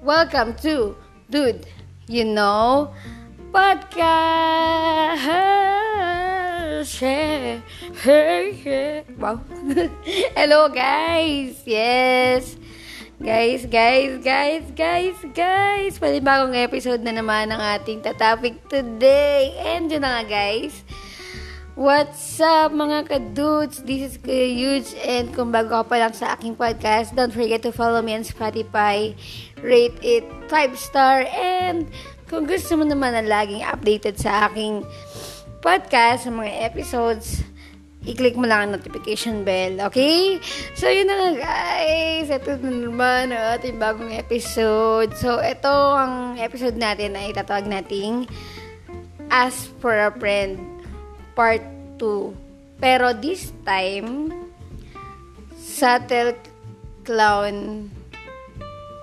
Welcome to Dude, you know, podcast. Hey, hey. Wow. Hello, guys. Yes. Guys, guys, guys, guys, guys. Panibagong episode na naman ng ating topic today. And yun na nga, guys. What's up mga kadudes? This is Kuya Huge and kung bago ka pa lang sa aking podcast, don't forget to follow me on Spotify, rate it 5 star and kung gusto mo naman na laging updated sa aking podcast, sa mga episodes, i-click mo lang ang notification bell, okay? So, yun na nga guys. Ito na naman ang ating bagong episode. So, ito ang episode natin ay tatawag nating Ask for a Friend Part 2. Pero this time, Subtle Clown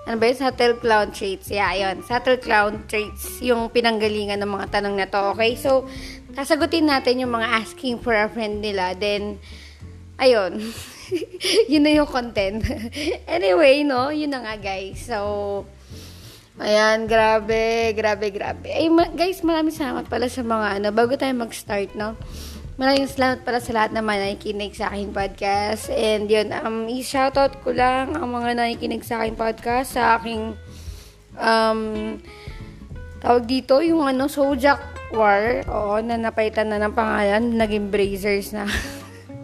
ano ba yun? Subtle Clown Traits. Yeah, yun. Subtle Clown Traits. Yung pinanggalingan ng mga tanong na to. Okay? So, sasagutin natin yung mga asking for a friend nila. Then, ayun. yun na yung content. anyway, no? Yun na nga, guys. So, ayan. Grabe, grabe, grabe. Ay, ma- guys, maraming salamat pala sa mga, ano, bago tayo mag-start, no? Maraming salamat pala sa lahat na nakikinig sa aking podcast. And yun, um, i-shoutout ko lang ang mga nakikinig sa aking podcast, sa aking, um, tawag dito, yung ano, Sojak War. Oo, na napaitan na ng pangalan, naging Brazers na.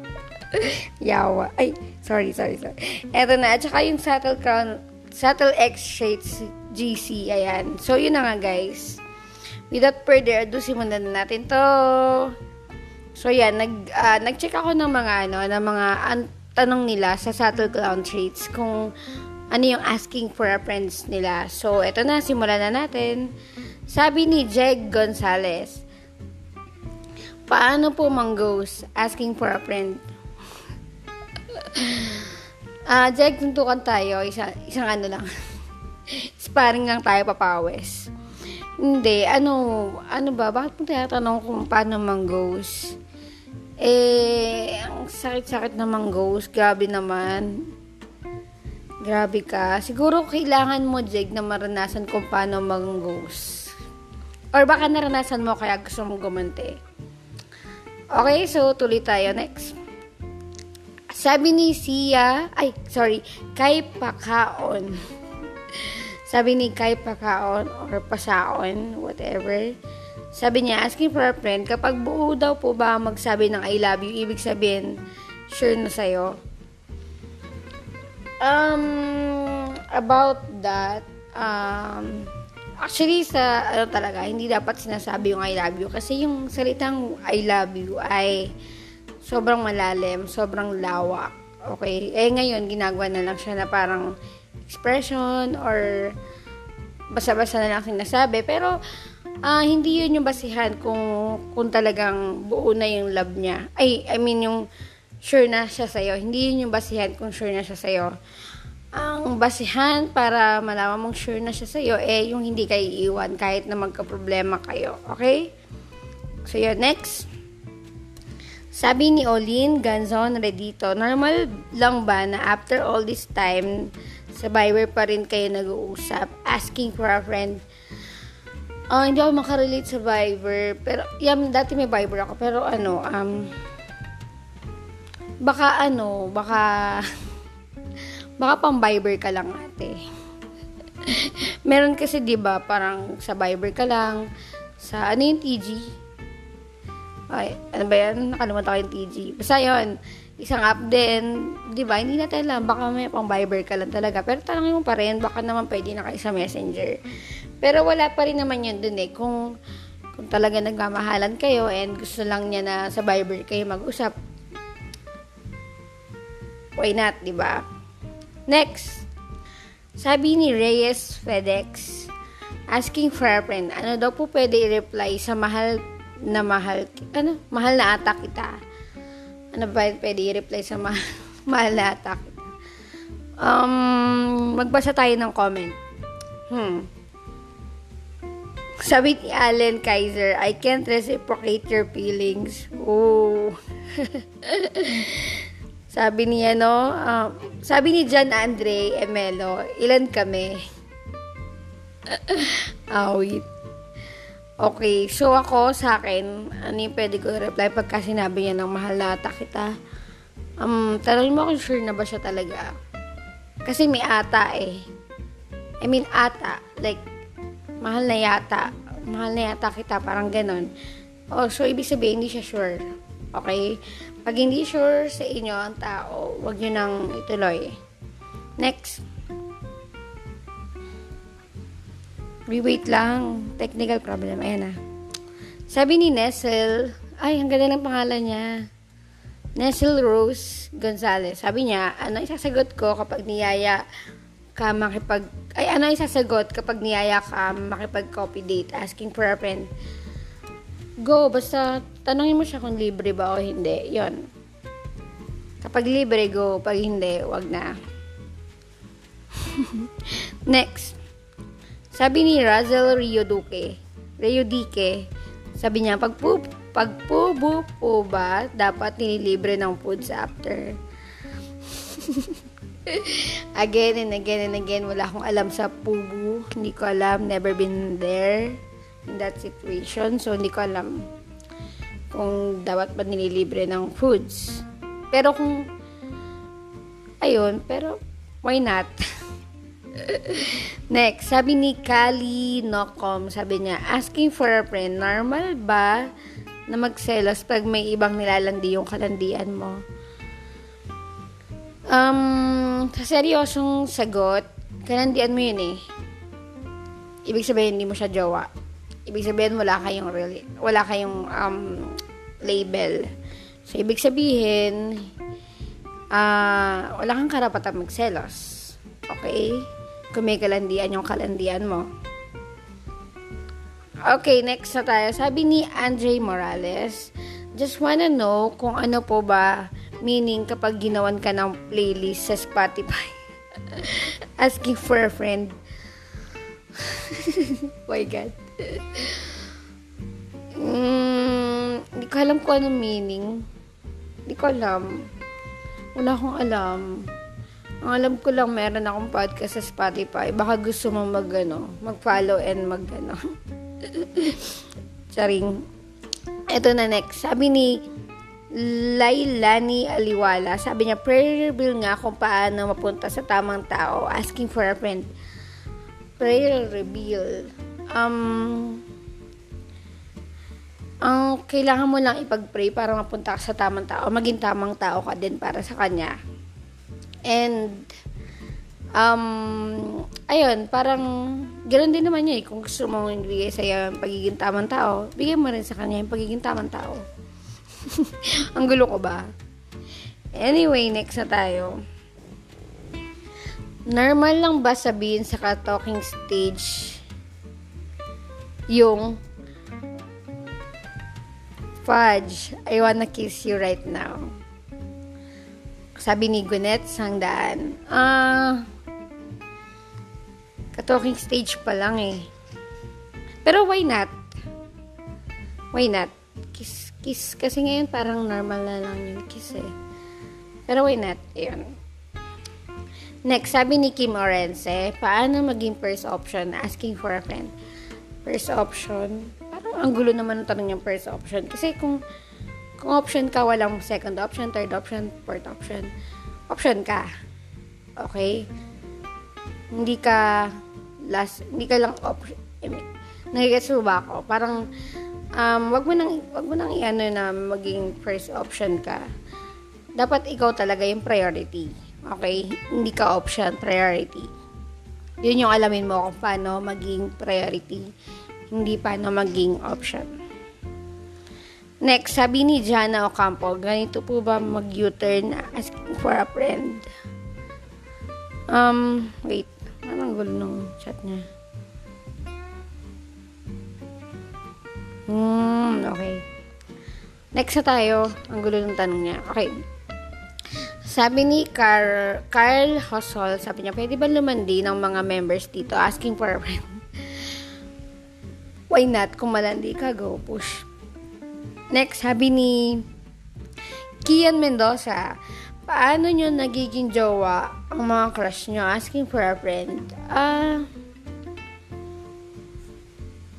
Yawa. Ay, sorry, sorry, sorry. Eto na. At saka yung Subtle Crown, Subtle X Shades GC. Ayan. So, yun na nga, guys. Without further ado, simulan na natin to. So yan, nag uh, nag-check ako ng mga ano, ng mga an- tanong nila sa Subtle Clown Traits kung ano yung asking for a friends nila. So eto na, simulan na natin. Sabi ni Jeg Gonzalez, Paano po manggos asking for a friend? Ah, uh, Jeg, tuntukan tayo. Isa, isang ano lang. Sparring lang tayo papawes. Hindi, ano, ano ba? Bakit mo tinatanong kung paano manggos? Eh, ang sakit-sakit naman ghost. Grabe naman. Grabe ka. Siguro kailangan mo, Jeg, na maranasan kung paano mag-ghost. Or baka naranasan mo kaya gusto mong gumante. Okay, so tuloy tayo. Next. Sabi ni Sia, ay, sorry, kay Pakaon. Sabi ni kay Pakaon or Pasaon, whatever. Sabi niya, asking for a friend, kapag buo daw po ba magsabi ng I love you, ibig sabihin, sure na sa'yo. Um, about that, um, actually sa, ano talaga, hindi dapat sinasabi yung I love you. Kasi yung salitang I love you ay sobrang malalim, sobrang lawak. Okay? Eh ngayon, ginagawa na lang siya na parang expression or basa-basa na lang sinasabi. Pero, uh, hindi yun yung basihan kung, kung talagang buo na yung love niya. Ay, I mean, yung sure na siya sa'yo. Hindi yun yung basihan kung sure na siya sa'yo. Ang basihan para malaman mong sure na siya sa'yo, eh, yung hindi kayo iiwan kahit na magka-problema kayo. Okay? So, yun. Next. Sabi ni Olin Ganzon Redito, normal lang ba na after all this time, sa pa rin kayo nag-uusap, asking for a friend? Uh, hindi ako makarelate sa Viber. Pero, yan, dati may Viber ako. Pero ano, um, baka ano, baka, baka pang Viber ka lang ate. Meron kasi 'di ba parang sa Viber ka lang sa ano yung TG ay, ano ba yan? Nakalimutan ko yung TG. Basta yun, isang app din, di ba? Hindi natin alam, baka may pang Viber ka lang talaga. Pero tanongin mo pa rin, baka naman pwede na kayo sa Messenger. Pero wala pa rin naman yun dun eh. Kung, kung talaga nagmamahalan kayo and gusto lang niya na sa Viber kayo mag-usap, why not, di ba? Next, sabi ni Reyes FedEx, asking for a friend, ano daw po pwede i-reply sa mahal na mahal, ano, mahal na ata kita. Ano ba pwede i-reply sa ma mahal na ata kita? Um, magbasa tayo ng comment. Hmm. Sabi ni Allen Kaiser, I can't reciprocate your feelings. Oh. sabi niya, no? Uh, sabi ni John Andre Emelo, ilan kami? ah, wait. Okay, so ako sa akin, ano yung pwede ko reply pagka sinabi niya ng mahal na ata kita? Um, tanongin mo kung sure na ba siya talaga. Kasi may ata eh. I mean, ata. Like, mahal na yata. Mahal na yata kita. Parang ganon. Oh, so, ibig sabihin, hindi siya sure. Okay? Pag hindi sure sa inyo ang tao, wag nyo nang ituloy. Next. Re-wait lang. Technical problem. Ayan na. Sabi ni Nestle, ay, ang ganda ng pangalan niya. Nestle Rose Gonzalez. Sabi niya, ano isasagot ko kapag niyaya ka makipag... Ay, ano isasagot kapag niyaya ka makipag-copy date asking for a friend? Go, basta tanongin mo siya kung libre ba o hindi. yon Kapag libre, go. Pag hindi, wag na. Next. Sabi ni Razel Rio Duque, Rio Dique, sabi niya, pag po, pag po ba, dapat nililibre ng foods after. again and again and again, wala akong alam sa pubu. Hindi ko alam, never been there in that situation. So, hindi ko alam kung dapat ba nililibre ng foods. Pero kung, ayun, pero why not? Next, sabi ni Kali Nokom, sabi niya, asking for a friend, normal ba na magselos pag may ibang nilalandi yung kalandian mo? Um, sa seryosong sagot, kalandian mo yun eh. Ibig sabihin, hindi mo siya jowa. Ibig sabihin, wala kayong really, wala kayong um, label. So, ibig sabihin, uh, wala kang karapatan magselos. Okay? Kung may kalandian yung kalandian mo. Okay, next na tayo. Sabi ni Andre Morales, just wanna know kung ano po ba meaning kapag ginawan ka ng playlist sa Spotify. Asking for a friend. My God. mm, hindi ko alam kung anong meaning. Hindi ko alam. Wala akong alam. Ang alam ko lang, meron akong podcast sa Spotify. Baka gusto mo mag, ano, mag-follow and mag, ano. Charing. Ito na next. Sabi ni Lailani Aliwala, sabi niya, prayer reveal nga kung paano mapunta sa tamang tao. Asking for a friend. Prayer reveal. Um, ang kailangan mo lang ipag-pray para mapunta ka sa tamang tao. Maging tamang tao ka din para sa kanya. And, um, ayun, parang, ganoon din naman niya eh. Kung gusto mo ibigay sa'yo yung pagiging tamang tao, bigyan mo rin sa kanya yung pagiging tamang tao. Ang gulo ko ba? Anyway, next na tayo. Normal lang ba sabihin sa ka-talking stage yung Fudge, I wanna kiss you right now. Sabi ni Gwyneth Sangdaan, ah, ka-talking stage pa lang eh. Pero why not? Why not? Kiss. Kasi ngayon parang normal na lang yung kiss eh. Pero why not? Ayun. Next, sabi ni Kim Orense, paano maging first option asking for a friend? First option, parang ang gulo naman ng tanong yung first option. Kasi kung kung option ka, walang second option, third option, fourth option. Option ka. Okay? Hindi ka last, hindi ka lang option. I mean, nagigets mo ba ako? Parang, um, wag mo nang, wag mo nang iano na maging first option ka. Dapat ikaw talaga yung priority. Okay? Hindi ka option, priority. Yun yung alamin mo kung paano maging priority. Hindi paano maging option. Next, sabi ni Jana Ocampo, ganito po ba mag-U-turn asking for a friend? Um, wait. Anong gulo ng chat niya? Hmm, okay. Next na tayo. Ang gulo ng tanong niya. Okay. Sabi ni Carl, Carl Hosol, sabi niya, pwede ba lumandi ng mga members dito asking for a friend? Why not? Kung malandi ka, go push. Next, sabi ni Kian Mendoza, paano nyo nagiging jowa ang mga crush nyo? Asking for a friend. Ah, uh,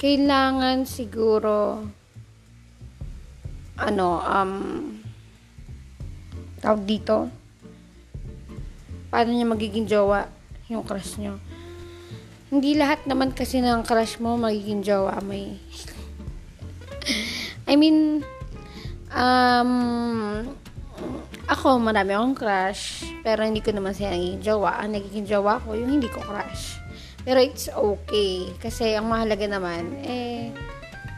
kailangan siguro ano, um, tawag dito, paano niya magiging jowa yung crush nyo. Hindi lahat naman kasi ng crush mo magiging jowa may I mean um ako marami akong crush pero hindi ko naman siya nagiging jowa. Ang nagiging jowa ko yung hindi ko crush pero it's okay kasi ang mahalaga naman eh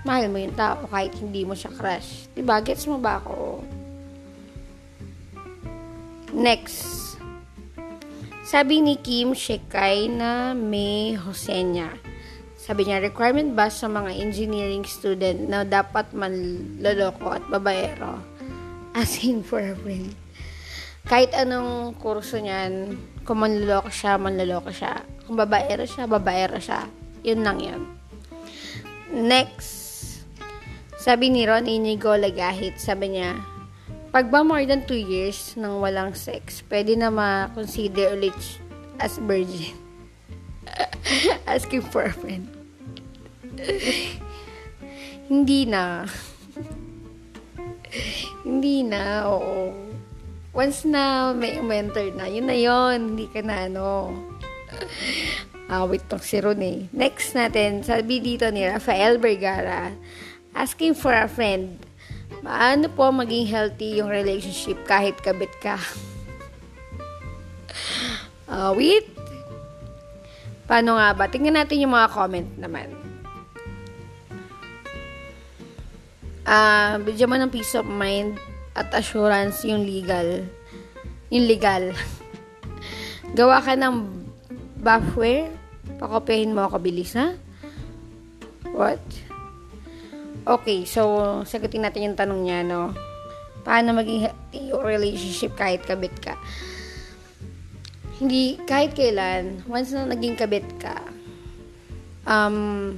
mahal mo yung tao kahit hindi mo siya crush. Diba? Gets mo ba ako? Next. Sabi ni Kim Shekay na may Hosenya. Sabi niya, requirement ba sa mga engineering student na dapat manloloko at babaero? Asking for a friend. Kahit anong kurso niyan, kung manloloko siya, manloloko siya. Kung babaero siya, babaero siya. Yun lang yun. Next. Sabi ni Ron Inigo Lagahit, sabi niya, pag ba more than 2 years nang walang sex, pwede na ma-consider ulit as virgin. Asking for a friend. Hindi na. Hindi na, oo. Once na may mentor na, yun na yun. Hindi ka na, ano. Ah, wait tong si Ron eh. Next natin, sabi dito ni Rafael Vergara, asking for a friend. Paano po maging healthy yung relationship kahit kabit ka? uh, wait. Paano nga ba? Tingnan natin yung mga comment naman. Uh, bigyan mo ng peace of mind at assurance yung legal. Yung legal. Gawa ka ng buffware. Pakopyahin mo ako bilis, ha? What? Okay, so, sagutin natin yung tanong niya, no? Paano maging relationship kahit kabit ka? Hindi, kahit kailan, once na naging kabit ka, um,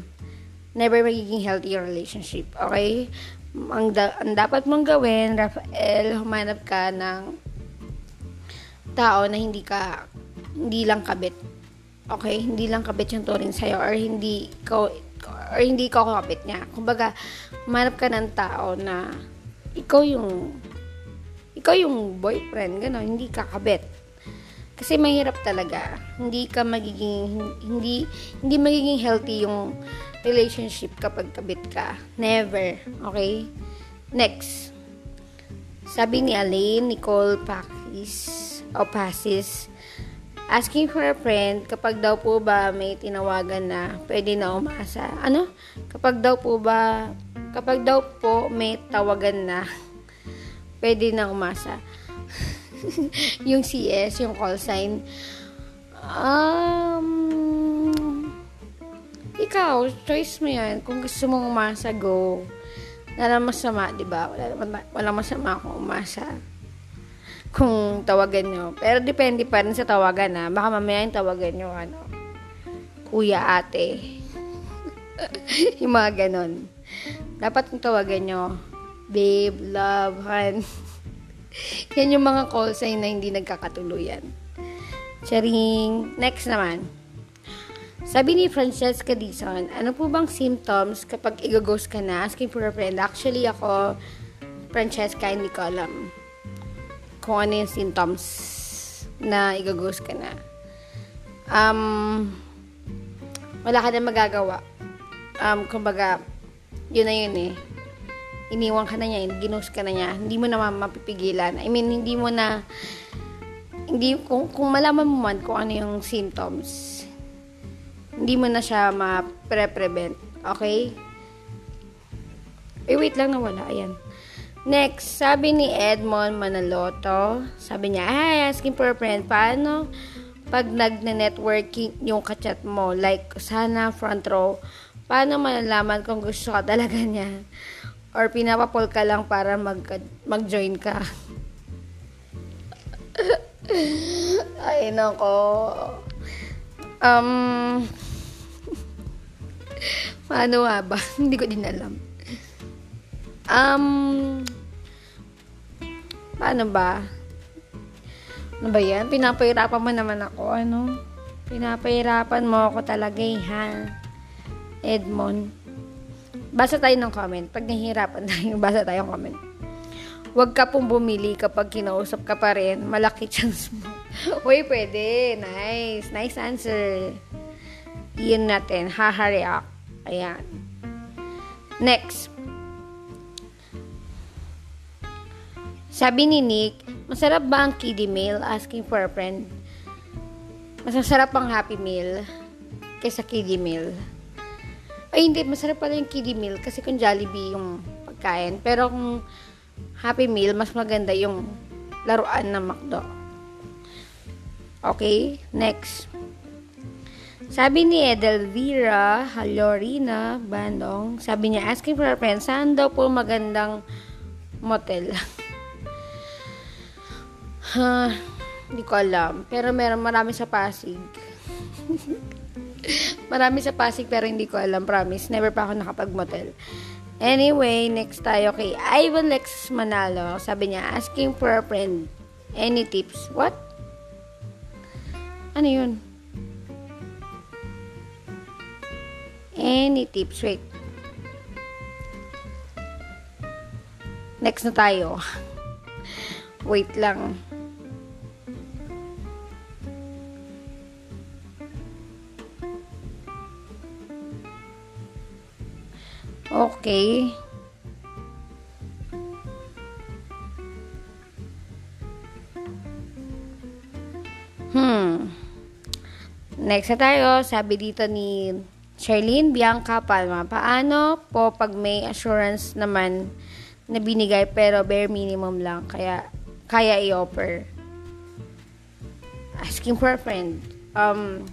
never magiging healthy relationship, okay? Ang, da- ang dapat mong gawin, Rafael, humanap ka ng tao na hindi ka, hindi lang kabit. Okay? Hindi lang kabit yung turing sa'yo or hindi ko or hindi ka kakapit niya. Kumbaga, manap ka ng tao na ikaw yung ikaw yung boyfriend, gano'n, hindi kakabit. Kasi mahirap talaga. Hindi ka magiging hindi hindi magiging healthy yung relationship kapag kabit ka. Never. Okay? Next. Sabi ni Alain Nicole Pakis o Pasis, Asking for a friend, kapag daw po ba may tinawagan na pwede na umasa. Ano? Kapag daw po ba, kapag daw po may tawagan na pwede na umasa. yung CS, yung call sign. Um, ikaw, choice mo yan. Kung gusto mong umasa, go. Wala masama, di ba? Wala, wala masama kung umasa kung tawagan nyo. Pero depende pa rin sa tawagan ha. Baka mamaya yung tawagan nyo, ano, kuya, ate. yung mga ganon. Dapat yung tawagan nyo, babe, love, han. Yan yung mga call sign na hindi nagkakatuluyan. Charing. Next naman. Sabi ni Francesca Dizon, ano po bang symptoms kapag igaghost ka na? Asking for a friend. Actually, ako, Francesca, hindi ko alam kung ano yung symptoms na igaghost ka na. Um, wala ka na magagawa. Um, kumbaga, yun na yun eh. Iniwan ka na niya, ginost ka na niya. Hindi mo na mapipigilan. I mean, hindi mo na, hindi, kung, kung malaman mo man kung ano yung symptoms, hindi mo na siya ma-prevent. Okay? Eh, wait lang na wala. Ayan. Next, sabi ni Edmond Manaloto, sabi niya, ay, asking for a friend, paano pag nagne-networking yung kachat mo, like, sana front row, paano malalaman kung gusto ka talaga niya? Or pinapapol ka lang para mag, mag-join ka? ay, nako. Um, paano nga ba? Hindi ko din alam. Um, paano ba? Ano ba yan? Pinapahirapan mo naman ako, ano? Pinapahirapan mo ako talaga eh, ha? Edmond. Basa tayo ng comment. Pag nahihirapan tayo, basa tayo ng comment. Huwag ka pong bumili kapag kinausap ka pa rin. Malaki chance mo. Uy, pwede. Nice. Nice answer. Iyan natin. Haha Ayan. Next. Sabi ni Nick, masarap ba ang kiddie meal? Asking for a friend. Mas masarap ang happy meal kaysa kiddie meal. Ay, hindi. Masarap pala yung kiddie meal kasi kung Jollibee yung pagkain. Pero kung Happy Meal, mas maganda yung laruan ng McDo. Okay, next. Sabi ni Edelvira Halorina Bandong, sabi niya, asking for a friend, saan daw po magandang motel? huh, hindi ko alam. Pero meron marami sa Pasig. marami sa Pasig pero hindi ko alam, promise. Never pa ako nakapag-motel. Anyway, next tayo kay Ivan Lex Manalo. Sabi niya, asking for a friend. Any tips? What? Ano yun? Any tips? Wait. Next na tayo. Wait lang. Okay. Hmm. Next na tayo. Sabi dito ni Charlene Bianca Palma. Paano po pag may assurance naman na binigay pero bare minimum lang kaya kaya i-offer? Asking for a friend. Um,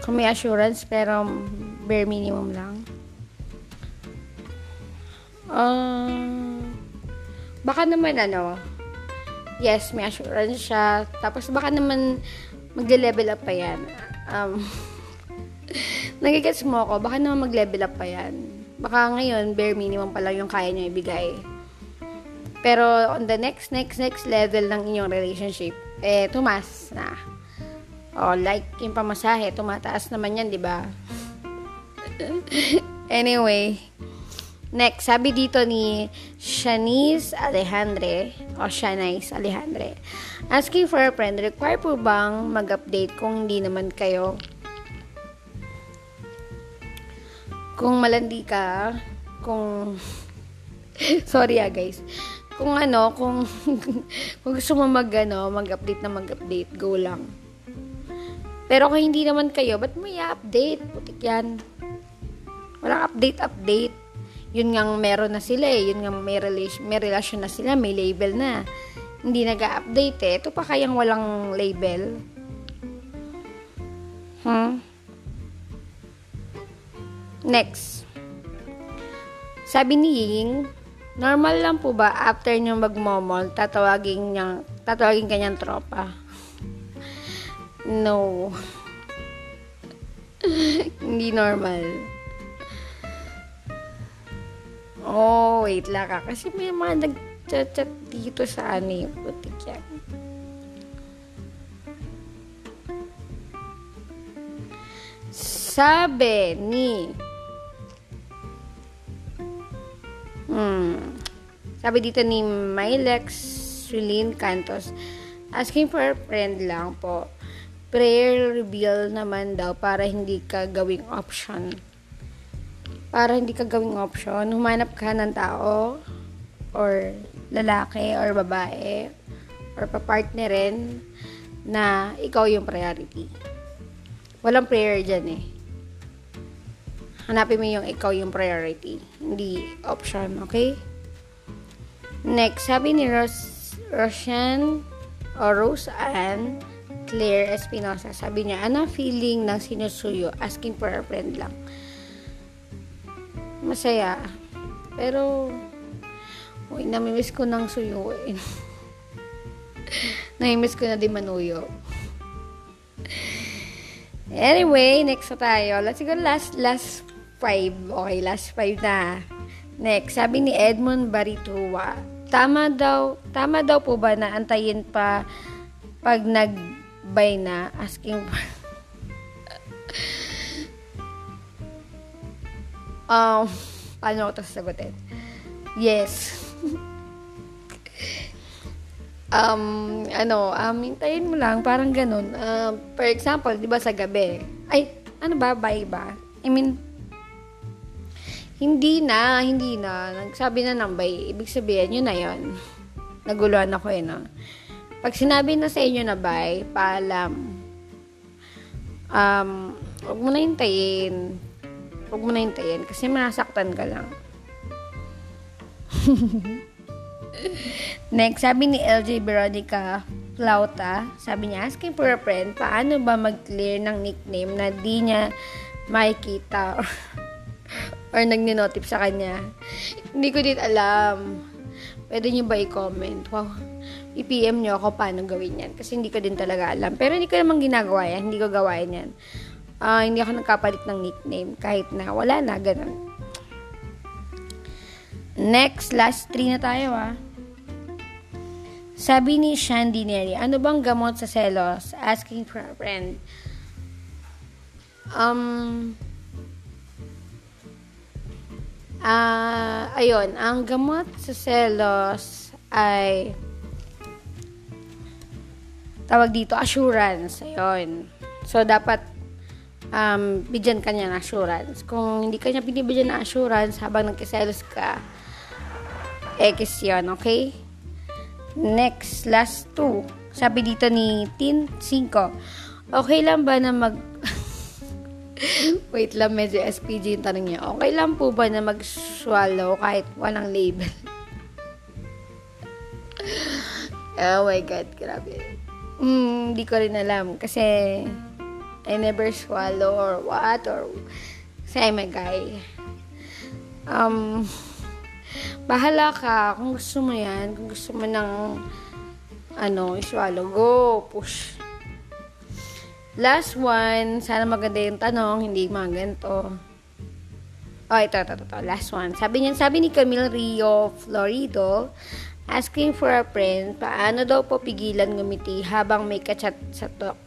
kung may assurance pero bare minimum lang. Uh, baka naman ano, yes, may assurance siya. Tapos baka naman magle-level up pa yan. Um, nagigets mo ako, baka naman mag-level up pa yan. Baka ngayon, bare minimum pa lang yung kaya niya ibigay. Pero on the next, next, next level ng inyong relationship, eh, tumas na. Oh, like yung pamasahe, tumataas naman yan, di ba? anyway, Next, sabi dito ni Shanice Alejandre o Shanice Alejandre. Asking for a friend, require po bang mag-update kung hindi naman kayo kung malandi ka, kung sorry ah guys. Kung ano, kung kung gusto mo mag ano, mag-update na mag-update, go lang. Pero kung hindi naman kayo, ba't mo i-update? Putik yan. Walang update-update yun nga meron na sila eh. Yun nga may, relation, may relasyon na sila, may label na. Hindi nag-update eh. Ito pa kayang walang label. Hmm? Next. Sabi ni Ying, normal lang po ba after nyo magmomol, tatawagin, niyang, tatawagin kanyang tropa? No. Hindi normal. Oh, wait lang ka. Kasi may mga nag-chat dito sa ano yung putik yan. Sabi ni Hmm. Sabi dito ni Mylex Sulin Cantos, asking for a friend lang po. Prayer reveal naman daw para hindi ka gawing option para hindi ka gawing option, humanap ka ng tao or lalaki or babae or papartnerin na ikaw yung priority. Walang prayer dyan eh. Hanapin mo yung ikaw yung priority. Hindi option, okay? Next, sabi ni Ros Roshan o Rose Ann Claire Espinosa, sabi niya, ano feeling ng sinusuyo? Asking for a friend lang masaya. Pero, uy, namimiss ko ng suyuin. namimiss ko na din manuyo. Anyway, next na tayo. Let's go last, last five. Okay, last five na. Next, sabi ni Edmund Barituwa, tama daw, tama daw po ba na antayin pa pag nag-buy na, asking for Um, paano ko ito sasagutin? Yes. um, ano, um, hintayin mo lang, parang ganun. Uh, for example, di ba sa gabi? Ay, ano ba, bye ba? I mean, hindi na, hindi na. Nagsabi na ng bye. Ibig sabihin, yun na yun. Naguluhan ako eh, no? Pag sinabi na sa inyo na bye, paalam. Um, huwag mo na hintayin. Huwag mo na hintayin kasi masaktan ka lang. Next, sabi ni LJ Veronica Plauta, sabi niya, asking for a friend, paano ba mag-clear ng nickname na di niya makikita or nagninotip sa kanya? Hindi ko din alam. Pwede niyo ba i-comment? Wow. I-PM niyo ako paano gawin yan. Kasi hindi ko din talaga alam. Pero hindi ko naman ginagawa yan. Hindi ko gawain yan. Uh, hindi ako nagkapalit ng nickname. Kahit na wala na, ganun. Next, last three na tayo ah. Sabi ni Shandy Neri, ano bang gamot sa selos? Asking for a friend. Um, ah, uh, ayun, ang gamot sa selos ay tawag dito, assurance. Ayun. So, dapat um, bigyan kanya ng assurance. Kung hindi kanya binibigyan ng assurance habang nagkiselos ka, X yun, okay? Next, last two. Sabi dito ni Tin 5. Okay lang ba na mag... Wait lang, medyo SPG yung tanong niya. Okay lang po ba na mag-swallow kahit walang label? oh my God, grabe. Hmm, hindi ko rin alam. Kasi, I never swallow or what, or say I'm guy. Um, Bahala ka. Kung gusto mo yan, kung gusto mo ng ano, iswallow, go, push. Last one, sana maganda yung tanong, hindi mga ganito. Oh, ito, ito, ito, ito, last one. Sabi niya, sabi ni Camille Rio Florido, asking for a friend, paano daw po pigilan ngumiti habang may kachat sa talk,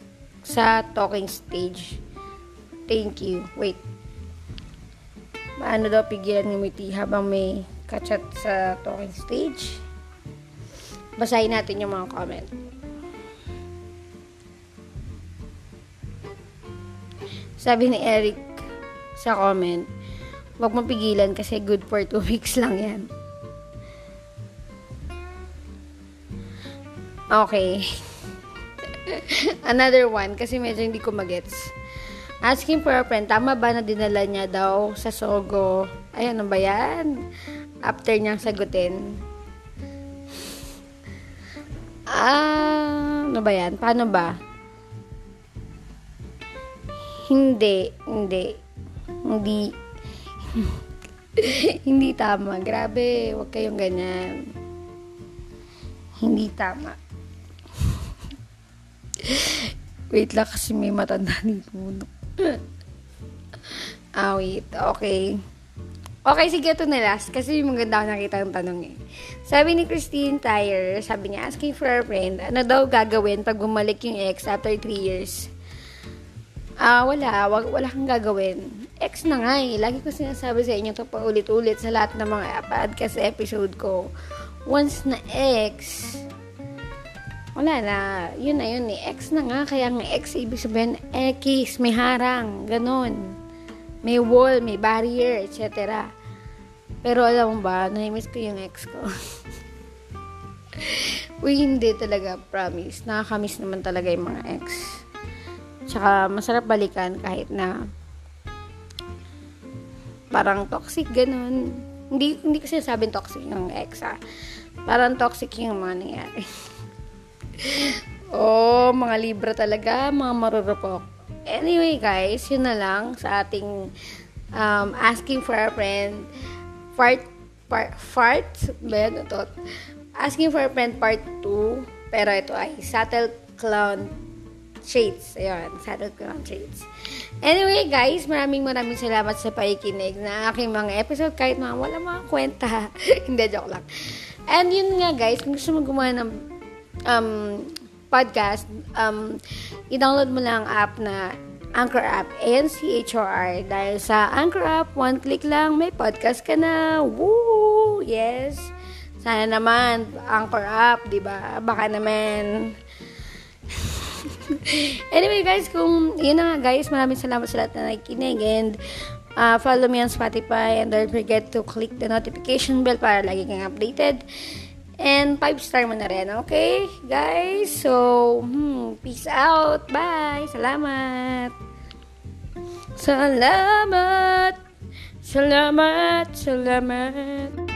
sa talking stage? Thank you. Wait. Paano daw pigilan ngumiti habang may kachat sa talking stage. Basahin natin yung mga comment. Sabi ni Eric sa comment, huwag mapigilan kasi good for 2 weeks lang yan. Okay. Another one, kasi medyo hindi ko magets. Asking for a friend, tama ba na dinala niya daw sa Sogo? Ay, ano ba yan? after niyang sagutin, ah, ano ba yan? Paano ba? Hindi, hindi, hindi, hindi tama. Grabe, wag kayong ganyan. Hindi tama. Wait lang kasi may matanda dito. ah, wait. Okay. Okay, sige ito na last. Kasi maganda ako nakita ang tanong eh. Sabi ni Christine Tyre, sabi niya, asking for a friend, ano daw gagawin pag bumalik yung ex after 3 years? Ah, uh, wala. Wag, wala kang gagawin. Ex na nga eh. Lagi ko sinasabi sa inyo to pa ulit-ulit sa lahat ng mga podcast episode ko. Once na ex, wala na. Yun na yun. Ex na nga. Kaya nga ex, ibig sabihin, X, may harang. Ganon may wall, may barrier, etc. Pero alam mo ba, na-miss ko yung ex ko. Uy, hindi talaga, promise. Nakakamiss naman talaga yung mga ex. Tsaka, masarap balikan kahit na parang toxic, ganun. Hindi, hindi ko sinasabing toxic yung ex, ah. Parang toxic yung mga nangyari. oh, mga libra talaga, mga marurupok. Anyway, guys, yun na lang sa ating um, asking for a friend part part fart ba? Asking for a friend part 2 pero ito ay Saddle Clown Shades. Ayun, Saddle Clown Shades. Anyway, guys, maraming maraming salamat sa pakikinig na aking mga episode kahit mga wala mga kwenta. Hindi, joke lang. And yun nga, guys, kung gusto mo gumawa ng um, podcast, um, i-download mo lang ang app na Anchor app, A-N-C-H-O-R. Dahil sa Anchor app, one click lang, may podcast ka na. Woo! Yes! Sana naman, Anchor app, di ba? Baka naman. anyway guys, kung yun na nga guys, maraming salamat sa lahat na nakikinig and uh, follow me on Spotify and don't forget to click the notification bell para lagi kang updated. And 5 star mo na rin, okay? Guys, so, hmm, peace out. Bye. Salamat. Salamat. Salamat. Salamat.